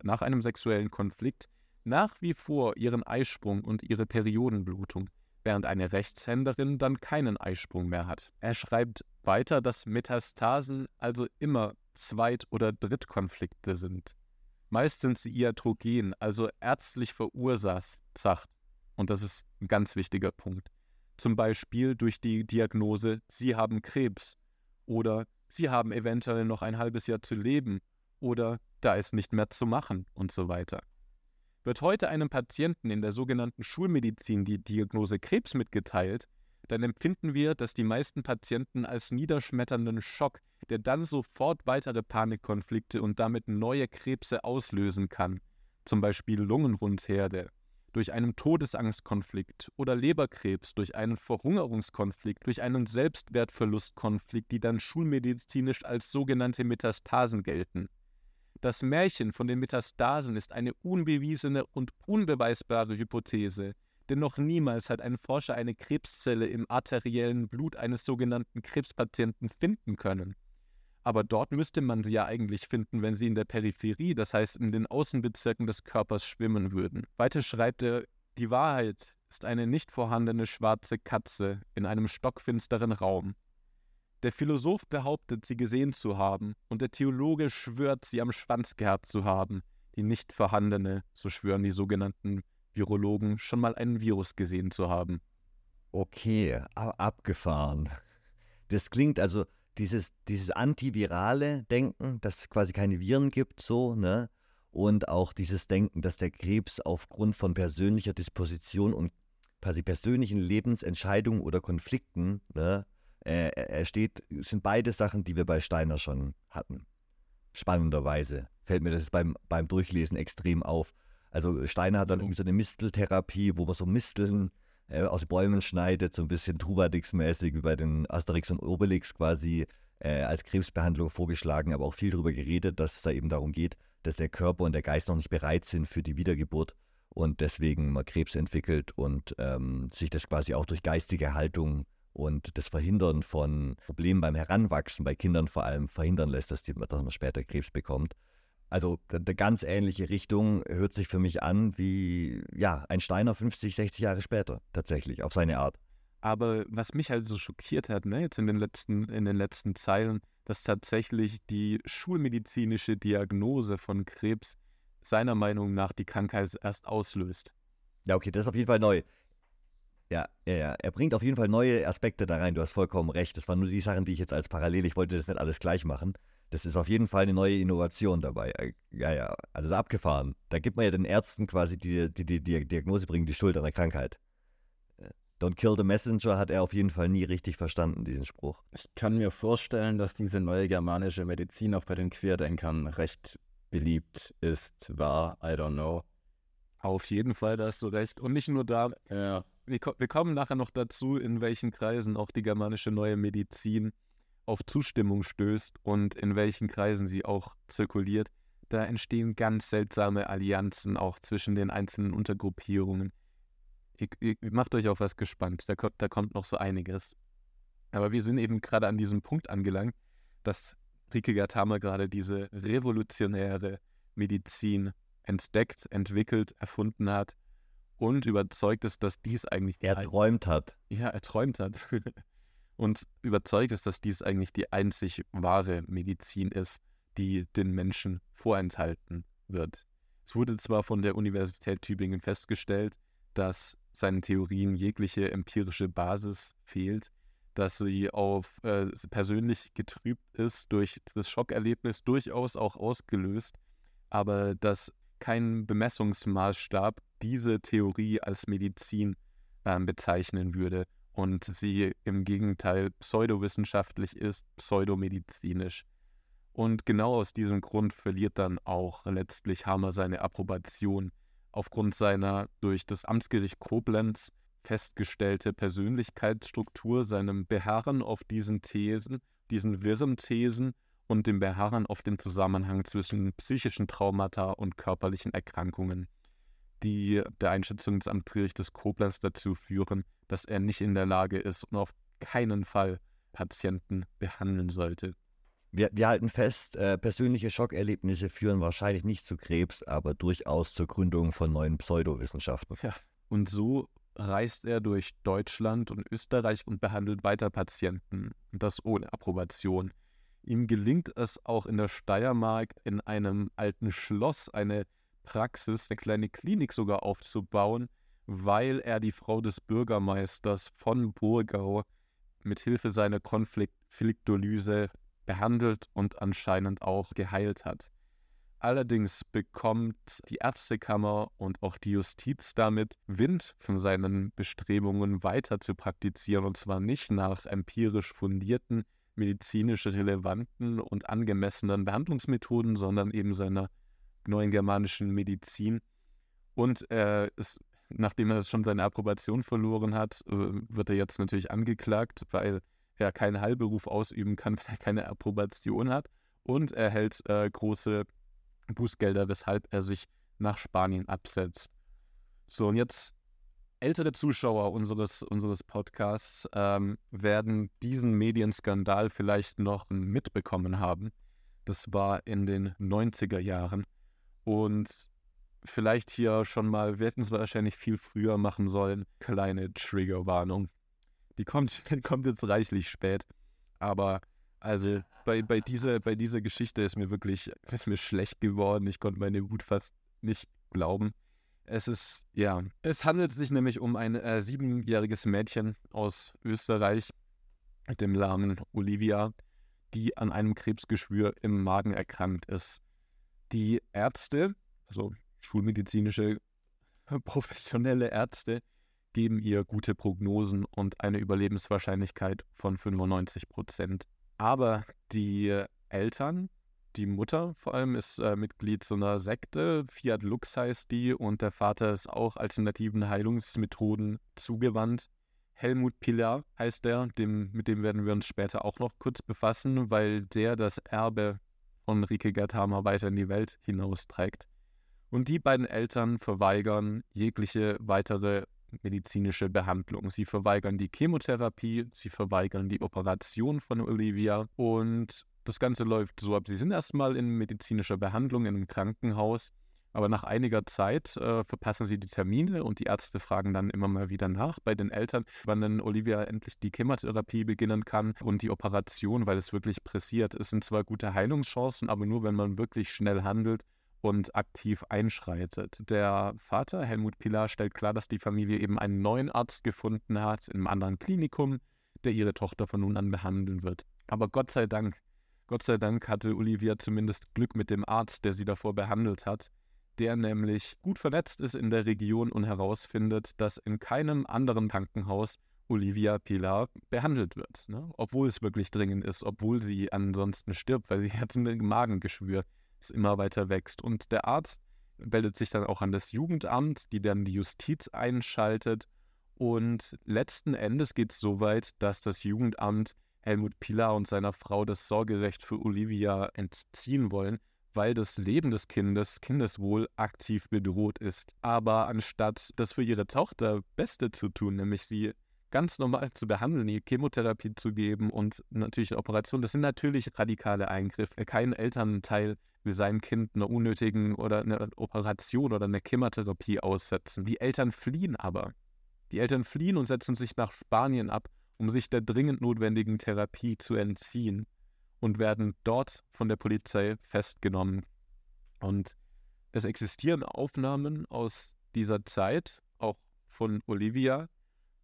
Speaker 2: nach einem sexuellen Konflikt nach wie vor ihren Eisprung und ihre Periodenblutung, während eine Rechtshänderin dann keinen Eisprung mehr hat. Er schreibt weiter, dass Metastasen also immer Zweit- oder Drittkonflikte sind. Meist sind sie iatrogen, also ärztlich verursacht. Und das ist ein ganz wichtiger Punkt. Zum Beispiel durch die Diagnose, Sie haben Krebs oder Sie haben eventuell noch ein halbes Jahr zu leben oder da ist nicht mehr zu machen und so weiter. Wird heute einem Patienten in der sogenannten Schulmedizin die Diagnose Krebs mitgeteilt, dann empfinden wir, dass die meisten Patienten als niederschmetternden Schock, der dann sofort weitere Panikkonflikte und damit neue Krebse auslösen kann, zum Beispiel Lungenrundherde, durch einen Todesangstkonflikt oder Leberkrebs, durch einen Verhungerungskonflikt, durch einen Selbstwertverlustkonflikt, die dann schulmedizinisch als sogenannte Metastasen gelten. Das Märchen von den Metastasen ist eine unbewiesene und unbeweisbare Hypothese, denn noch niemals hat ein Forscher eine Krebszelle im arteriellen Blut eines sogenannten Krebspatienten finden können. Aber dort müsste man sie ja eigentlich finden, wenn sie in der Peripherie, das heißt in den Außenbezirken des Körpers schwimmen würden. Weiter schreibt er, die Wahrheit ist eine nicht vorhandene schwarze Katze in einem stockfinsteren Raum. Der Philosoph behauptet, sie gesehen zu haben, und der Theologe schwört, sie am Schwanz gehabt zu haben. Die nicht vorhandene, so schwören die sogenannten Virologen, schon mal einen Virus gesehen zu haben.
Speaker 3: Okay, abgefahren. Das klingt also, dieses, dieses antivirale Denken, dass es quasi keine Viren gibt, so, ne? Und auch dieses Denken, dass der Krebs aufgrund von persönlicher Disposition und quasi persönlichen Lebensentscheidungen oder Konflikten, ne, äh, er steht, sind beide Sachen, die wir bei Steiner schon hatten. Spannenderweise fällt mir das beim, beim Durchlesen extrem auf. Also Steiner hat dann irgendwie so eine Misteltherapie, wo man so Misteln äh, aus Bäumen schneidet, so ein bisschen Trubadix-mäßig wie bei den Asterix und Obelix quasi äh, als Krebsbehandlung vorgeschlagen, aber auch viel darüber geredet, dass es da eben darum geht, dass der Körper und der Geist noch nicht bereit sind für die Wiedergeburt und deswegen man Krebs entwickelt und ähm, sich das quasi auch durch geistige Haltung und das Verhindern von Problemen beim Heranwachsen, bei Kindern vor allem, verhindern lässt, dass, die, dass man später Krebs bekommt. Also eine ganz ähnliche Richtung hört sich für mich an wie ja, ein Steiner 50, 60 Jahre später, tatsächlich, auf seine Art.
Speaker 2: Aber was mich halt so schockiert hat, ne, jetzt in den letzten, in den letzten Zeilen, dass tatsächlich die schulmedizinische Diagnose von Krebs seiner Meinung nach die Krankheit erst auslöst.
Speaker 3: Ja, okay, das ist auf jeden Fall neu. Ja, ja, ja. Er bringt auf jeden Fall neue Aspekte da rein. Du hast vollkommen recht. Das waren nur die Sachen, die ich jetzt als parallel, ich wollte das nicht alles gleich machen. Das ist auf jeden Fall eine neue Innovation dabei. Äh, ja, ja, also abgefahren. Da gibt man ja den Ärzten quasi, die die, die, die Diagnose bringen, die Schuld an der Krankheit. Äh, Don't kill the messenger hat er auf jeden Fall nie richtig verstanden, diesen Spruch.
Speaker 1: Ich kann mir vorstellen, dass diese neue germanische Medizin auch bei den Querdenkern recht beliebt ist, war, I don't know.
Speaker 2: Auf jeden Fall, da hast du recht. Und nicht nur da.
Speaker 1: Ja.
Speaker 2: Wir, wir kommen nachher noch dazu, in welchen Kreisen auch die germanische neue Medizin auf Zustimmung stößt und in welchen Kreisen sie auch zirkuliert. Da entstehen ganz seltsame Allianzen auch zwischen den einzelnen Untergruppierungen. Ihr, ihr macht euch auf was gespannt, da kommt, da kommt noch so einiges. Aber wir sind eben gerade an diesem Punkt angelangt, dass Rike Gatama gerade diese revolutionäre Medizin entdeckt, entwickelt, erfunden hat und überzeugt ist, dass dies eigentlich
Speaker 3: Er träumt hat.
Speaker 2: Ja, er träumt hat. und überzeugt ist, dass dies eigentlich die einzig wahre Medizin ist, die den Menschen vorenthalten wird. Es wurde zwar von der Universität Tübingen festgestellt, dass seinen Theorien jegliche empirische Basis fehlt, dass sie auf äh, persönlich getrübt ist, durch das Schockerlebnis durchaus auch ausgelöst, aber dass kein Bemessungsmaßstab diese Theorie als Medizin äh, bezeichnen würde und sie im Gegenteil pseudowissenschaftlich ist, pseudomedizinisch. Und genau aus diesem Grund verliert dann auch letztlich Hammer seine Approbation aufgrund seiner durch das Amtsgericht Koblenz festgestellte Persönlichkeitsstruktur, seinem Beharren auf diesen Thesen, diesen wirren Thesen und dem Beharren auf den Zusammenhang zwischen psychischen Traumata und körperlichen Erkrankungen die der Einschätzung des Amtsgerichtes Koblenz dazu führen, dass er nicht in der Lage ist und auf keinen Fall Patienten behandeln sollte.
Speaker 3: Wir, wir halten fest, äh, persönliche Schockerlebnisse führen wahrscheinlich nicht zu Krebs, aber durchaus zur Gründung von neuen Pseudowissenschaften.
Speaker 2: Ja, und so reist er durch Deutschland und Österreich und behandelt weiter Patienten, und das ohne Approbation. Ihm gelingt es auch in der Steiermark in einem alten Schloss eine Praxis, eine kleine Klinik sogar aufzubauen, weil er die Frau des Bürgermeisters von Burgau mit Hilfe seiner Konfliktolyse behandelt und anscheinend auch geheilt hat. Allerdings bekommt die Ärztekammer und auch die Justiz damit Wind von seinen Bestrebungen weiter zu praktizieren und zwar nicht nach empirisch fundierten, medizinisch relevanten und angemessenen Behandlungsmethoden, sondern eben seiner neuen germanischen Medizin. Und äh, es, nachdem er schon seine Approbation verloren hat, äh, wird er jetzt natürlich angeklagt, weil er keinen Heilberuf ausüben kann, wenn er keine Approbation hat und erhält äh, große Bußgelder, weshalb er sich nach Spanien absetzt. So, und jetzt ältere Zuschauer unseres, unseres Podcasts ähm, werden diesen Medienskandal vielleicht noch mitbekommen haben. Das war in den 90er Jahren. Und vielleicht hier schon mal, wir hätten es wahrscheinlich viel früher machen sollen, kleine Triggerwarnung. Die kommt, die kommt jetzt reichlich spät. Aber also bei, bei, dieser, bei dieser Geschichte ist mir wirklich ist mir schlecht geworden. Ich konnte meine Wut fast nicht glauben. Es ist, ja, es handelt sich nämlich um ein äh, siebenjähriges Mädchen aus Österreich mit dem Namen Olivia, die an einem Krebsgeschwür im Magen erkrankt ist. Die Ärzte, also schulmedizinische, professionelle Ärzte, geben ihr gute Prognosen und eine Überlebenswahrscheinlichkeit von 95 Prozent. Aber die Eltern, die Mutter vor allem, ist äh, Mitglied so einer Sekte, Fiat Lux heißt die, und der Vater ist auch alternativen Heilungsmethoden zugewandt. Helmut Pilar heißt der, dem, mit dem werden wir uns später auch noch kurz befassen, weil der das Erbe von Rike Gerthamer weiter in die Welt hinausträgt. Und die beiden Eltern verweigern jegliche weitere medizinische Behandlung. Sie verweigern die Chemotherapie, sie verweigern die Operation von Olivia und das Ganze läuft so ab. Sie sind erstmal in medizinischer Behandlung in einem Krankenhaus, aber nach einiger Zeit äh, verpassen sie die Termine und die Ärzte fragen dann immer mal wieder nach bei den Eltern, wann denn Olivia endlich die Chemotherapie beginnen kann und die Operation, weil es wirklich pressiert. Es sind zwar gute Heilungschancen, aber nur wenn man wirklich schnell handelt und aktiv einschreitet. Der Vater, Helmut Pilar, stellt klar, dass die Familie eben einen neuen Arzt gefunden hat in einem anderen Klinikum, der ihre Tochter von nun an behandeln wird. Aber Gott sei Dank, Gott sei Dank hatte Olivia zumindest Glück mit dem Arzt, der sie davor behandelt hat, der nämlich gut vernetzt ist in der Region und herausfindet, dass in keinem anderen Krankenhaus Olivia Pilar behandelt wird. Ne? Obwohl es wirklich dringend ist, obwohl sie ansonsten stirbt, weil sie hat ein Magengeschwür es immer weiter wächst. Und der Arzt meldet sich dann auch an das Jugendamt, die dann die Justiz einschaltet. Und letzten Endes geht es so weit, dass das Jugendamt Helmut Pilar und seiner Frau das Sorgerecht für Olivia entziehen wollen, weil das Leben des Kindes, Kindeswohl, aktiv bedroht ist. Aber anstatt das für ihre Tochter Beste zu tun, nämlich sie ganz normal zu behandeln, die Chemotherapie zu geben und natürlich eine Operation, das sind natürlich radikale Eingriffe. Kein Elternteil will sein Kind einer unnötigen oder einer Operation oder einer Chemotherapie aussetzen. Die Eltern fliehen aber. Die Eltern fliehen und setzen sich nach Spanien ab, um sich der dringend notwendigen Therapie zu entziehen und werden dort von der Polizei festgenommen. Und es existieren Aufnahmen aus dieser Zeit, auch von Olivia,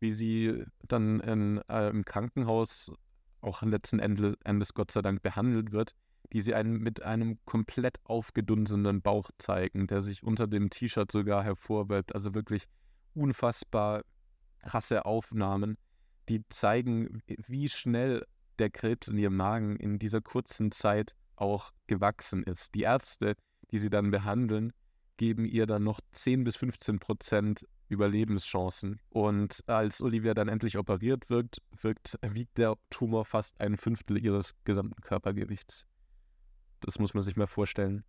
Speaker 2: wie sie dann in, äh, im Krankenhaus auch letzten Endes Gott sei Dank behandelt wird, die sie einen mit einem komplett aufgedunsenen Bauch zeigen, der sich unter dem T-Shirt sogar hervorwölbt. Also wirklich unfassbar krasse Aufnahmen, die zeigen, wie schnell der Krebs in ihrem Magen in dieser kurzen Zeit auch gewachsen ist. Die Ärzte, die sie dann behandeln, geben ihr dann noch 10 bis 15 Prozent Überlebenschancen. Und als Olivia dann endlich operiert wird, wirkt, wiegt der Tumor fast ein Fünftel ihres gesamten Körpergewichts. Das muss man sich mal vorstellen.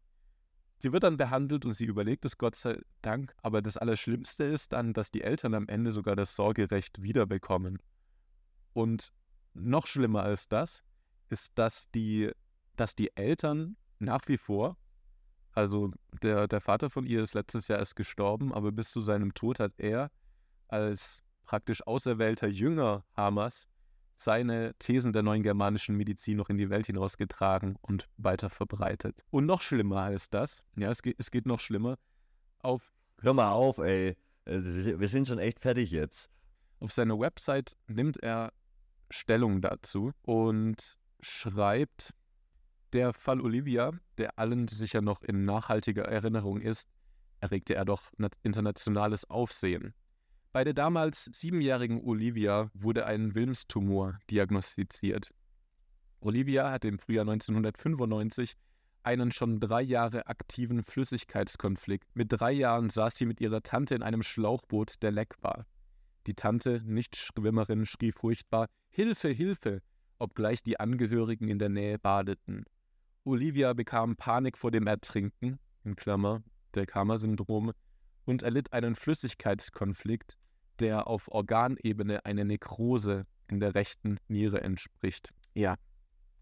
Speaker 2: Sie wird dann behandelt und sie überlegt es Gott sei Dank, aber das Allerschlimmste ist dann, dass die Eltern am Ende sogar das Sorgerecht wiederbekommen. Und noch schlimmer als das ist, dass die, dass die Eltern nach wie vor also der, der Vater von ihr ist letztes Jahr erst gestorben, aber bis zu seinem Tod hat er als praktisch auserwählter Jünger Hamers seine Thesen der neuen germanischen Medizin noch in die Welt hinausgetragen und weiter verbreitet. Und noch schlimmer als das, ja, es geht, es geht noch schlimmer, auf...
Speaker 3: Hör mal auf, ey. Äh, wir sind schon echt fertig jetzt.
Speaker 2: Auf seiner Website nimmt er Stellung dazu und schreibt, der Fall Olivia, der allen sicher noch in nachhaltiger Erinnerung ist, erregte er doch internationales Aufsehen. Bei der damals siebenjährigen Olivia wurde ein Wilmstumor diagnostiziert. Olivia hatte im Frühjahr 1995 einen schon drei Jahre aktiven Flüssigkeitskonflikt. Mit drei Jahren saß sie mit ihrer Tante in einem Schlauchboot, der leck war. Die Tante, nicht Schwimmerin, schrie furchtbar: Hilfe, Hilfe! obgleich die Angehörigen in der Nähe badeten. Olivia bekam Panik vor dem Ertrinken, in Klammer, der Karma-Syndrom, und erlitt einen Flüssigkeitskonflikt, der auf Organebene eine Nekrose in der rechten Niere entspricht. Ja,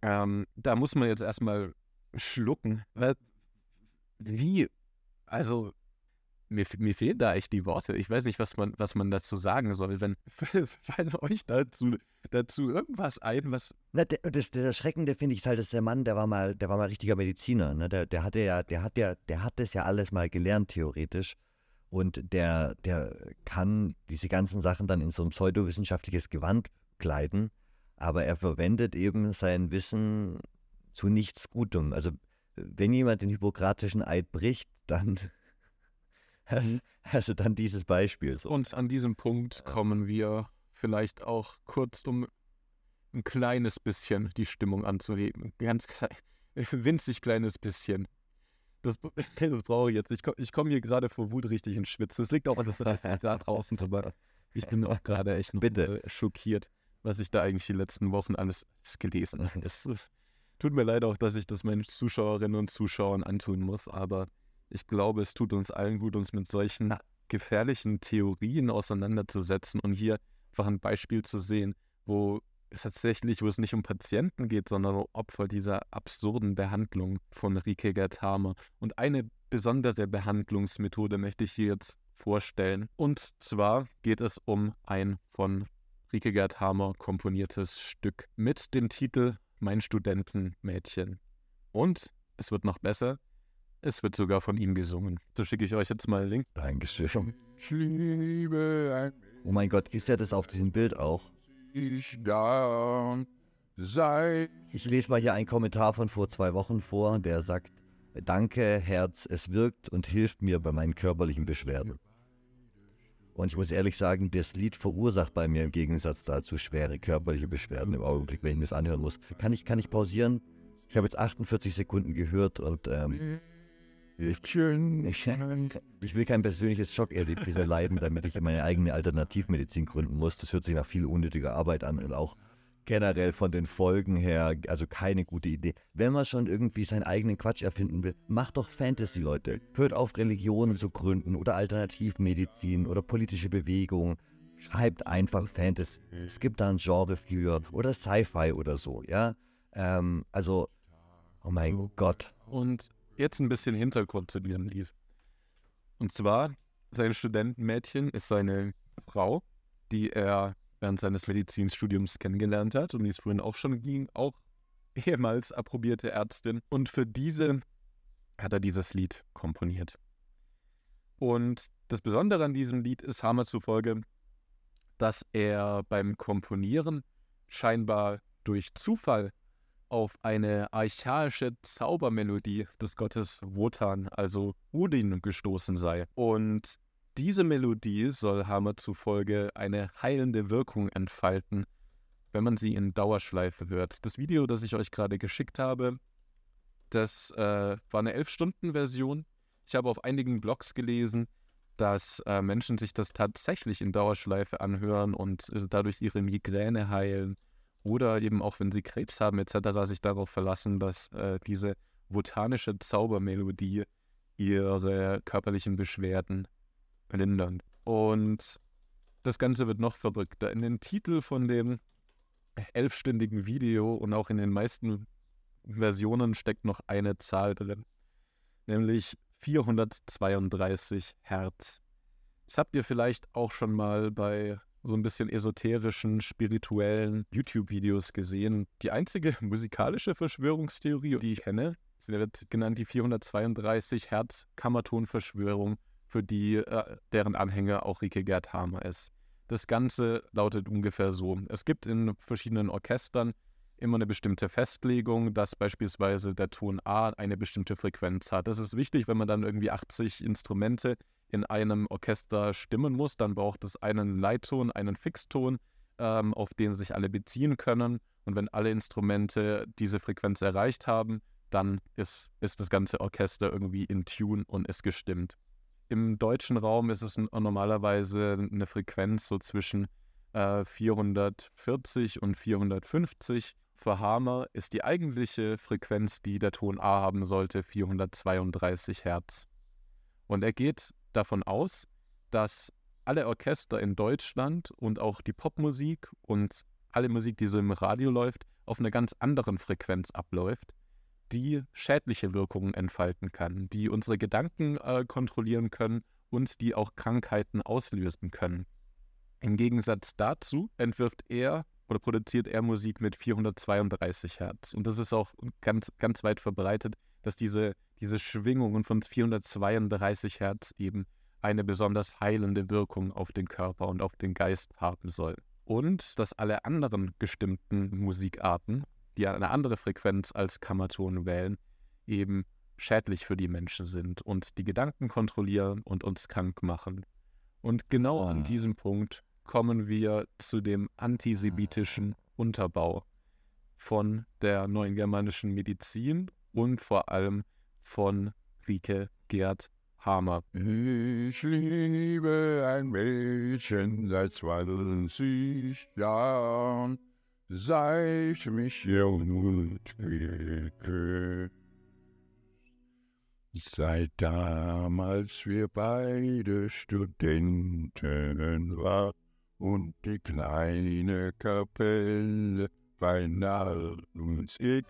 Speaker 2: ähm, da muss man jetzt erstmal schlucken. Wie? Also, mir, mir fehlen da echt die Worte. Ich weiß nicht, was man, was man dazu sagen soll. Wenn fallen euch dazu, dazu irgendwas ein, was.
Speaker 3: Na, der, das, das Erschreckende finde ich halt, dass der Mann, der war mal, der war mal richtiger Mediziner. Ne? Der, der hatte ja, der hat ja, der hat das ja alles mal gelernt, theoretisch. Und der, der kann diese ganzen Sachen dann in so ein pseudowissenschaftliches Gewand kleiden, aber er verwendet eben sein Wissen zu nichts Gutem. Also wenn jemand den hippokratischen Eid bricht, dann. Also dann dieses Beispiel. So.
Speaker 2: Und an diesem Punkt kommen wir vielleicht auch kurz, um ein kleines bisschen die Stimmung anzuheben. Ganz klein, winzig kleines bisschen. Das, das brauche ich jetzt. Ich, ich komme hier gerade vor Wut richtig in Schwitz. Das liegt auch an das Grad draußen drüber. Ich bin auch gerade echt
Speaker 3: Bitte.
Speaker 2: Äh, schockiert, was ich da eigentlich die letzten Wochen alles gelesen habe. Es tut mir leid auch, dass ich das meinen Zuschauerinnen und Zuschauern antun muss, aber ich glaube, es tut uns allen gut, uns mit solchen gefährlichen Theorien auseinanderzusetzen und hier einfach ein Beispiel zu sehen, wo tatsächlich, wo es nicht um Patienten geht, sondern um Opfer dieser absurden Behandlung von Rike Gerthamer. Und eine besondere Behandlungsmethode möchte ich hier jetzt vorstellen. Und zwar geht es um ein von Rike Gerthamer komponiertes Stück mit dem Titel Mein Studentenmädchen. Und es wird noch besser, es wird sogar von ihm gesungen. So schicke ich euch jetzt mal einen Link.
Speaker 3: Dankeschön. Ich liebe ein Oh mein Gott, ist ja das auf diesem Bild auch? ich da sei. Ich lese mal hier einen Kommentar von vor zwei Wochen vor, der sagt, danke Herz, es wirkt und hilft mir bei meinen körperlichen Beschwerden. Und ich muss ehrlich sagen, das Lied verursacht bei mir im Gegensatz dazu schwere körperliche Beschwerden im Augenblick, wenn ich mir das anhören muss. Kann ich, kann ich pausieren? Ich habe jetzt 48 Sekunden gehört und ähm, ich, ich, ich, will kein persönliches Schockerlebnis erleiden, damit ich meine eigene Alternativmedizin gründen muss. Das hört sich nach viel unnötiger Arbeit an und auch generell von den Folgen her, also keine gute Idee. Wenn man schon irgendwie seinen eigenen Quatsch erfinden will, macht doch Fantasy, Leute. Hört auf, Religionen zu gründen oder Alternativmedizin oder politische Bewegungen. Schreibt einfach Fantasy. Es gibt da ein Genre für oder Sci-Fi oder so, ja. Ähm, also, oh mein Gott.
Speaker 2: Und Jetzt ein bisschen Hintergrund zu diesem Lied. Und zwar, sein Studentenmädchen ist seine Frau, die er während seines Medizinstudiums kennengelernt hat und die es vorhin auch schon ging, auch ehemals approbierte Ärztin. Und für diese hat er dieses Lied komponiert. Und das Besondere an diesem Lied ist Hammer zufolge, dass er beim Komponieren scheinbar durch Zufall auf eine archaische Zaubermelodie des Gottes Wotan, also Odin, gestoßen sei. Und diese Melodie soll Hammer zufolge eine heilende Wirkung entfalten, wenn man sie in Dauerschleife hört. Das Video, das ich euch gerade geschickt habe, das äh, war eine 11-Stunden-Version. Ich habe auf einigen Blogs gelesen, dass äh, Menschen sich das tatsächlich in Dauerschleife anhören und äh, dadurch ihre Migräne heilen oder eben auch wenn sie Krebs haben etc., sich darauf verlassen, dass äh, diese botanische Zaubermelodie ihre körperlichen Beschwerden lindern. Und das Ganze wird noch verrückter. In den Titel von dem elfstündigen Video und auch in den meisten Versionen steckt noch eine Zahl drin, nämlich 432 Hertz. Das habt ihr vielleicht auch schon mal bei so ein bisschen esoterischen, spirituellen YouTube-Videos gesehen. Die einzige musikalische Verschwörungstheorie, die ich kenne, sie wird genannt die 432 Hertz Kammertonverschwörung, für die äh, deren Anhänger auch Rike Gerd Hamer ist. Das Ganze lautet ungefähr so. Es gibt in verschiedenen Orchestern immer eine bestimmte Festlegung, dass beispielsweise der Ton A eine bestimmte Frequenz hat. Das ist wichtig, wenn man dann irgendwie 80 Instrumente in einem Orchester stimmen muss, dann braucht es einen Leitton, einen Fixton, ähm, auf den sich alle beziehen können. Und wenn alle Instrumente diese Frequenz erreicht haben, dann ist, ist das ganze Orchester irgendwie in Tune und ist gestimmt. Im deutschen Raum ist es normalerweise eine Frequenz so zwischen äh, 440 und 450. Für Hammer ist die eigentliche Frequenz, die der Ton A haben sollte, 432 Hertz. Und er geht davon aus, dass alle Orchester in Deutschland und auch die Popmusik und alle Musik, die so im Radio läuft, auf einer ganz anderen Frequenz abläuft, die schädliche Wirkungen entfalten kann, die unsere Gedanken äh, kontrollieren können und die auch Krankheiten auslösen können. Im Gegensatz dazu entwirft er oder produziert er Musik mit 432 Hertz. Und das ist auch ganz, ganz weit verbreitet, dass diese, diese Schwingungen von 432 Hertz eben eine besonders heilende Wirkung auf den Körper und auf den Geist haben soll. Und dass alle anderen gestimmten Musikarten, die eine andere Frequenz als Kammerton wählen, eben schädlich für die Menschen sind und die Gedanken kontrollieren und uns krank machen. Und genau an ah. diesem Punkt kommen wir zu dem antisemitischen Unterbau von der neuen germanischen Medizin und vor allem von Rike Gerd Hamer.
Speaker 5: Ich liebe ein Mädchen seit 20 Jahren, seit mich jung und Seit damals wir beide Studenten waren und die kleine Kapelle bei uns it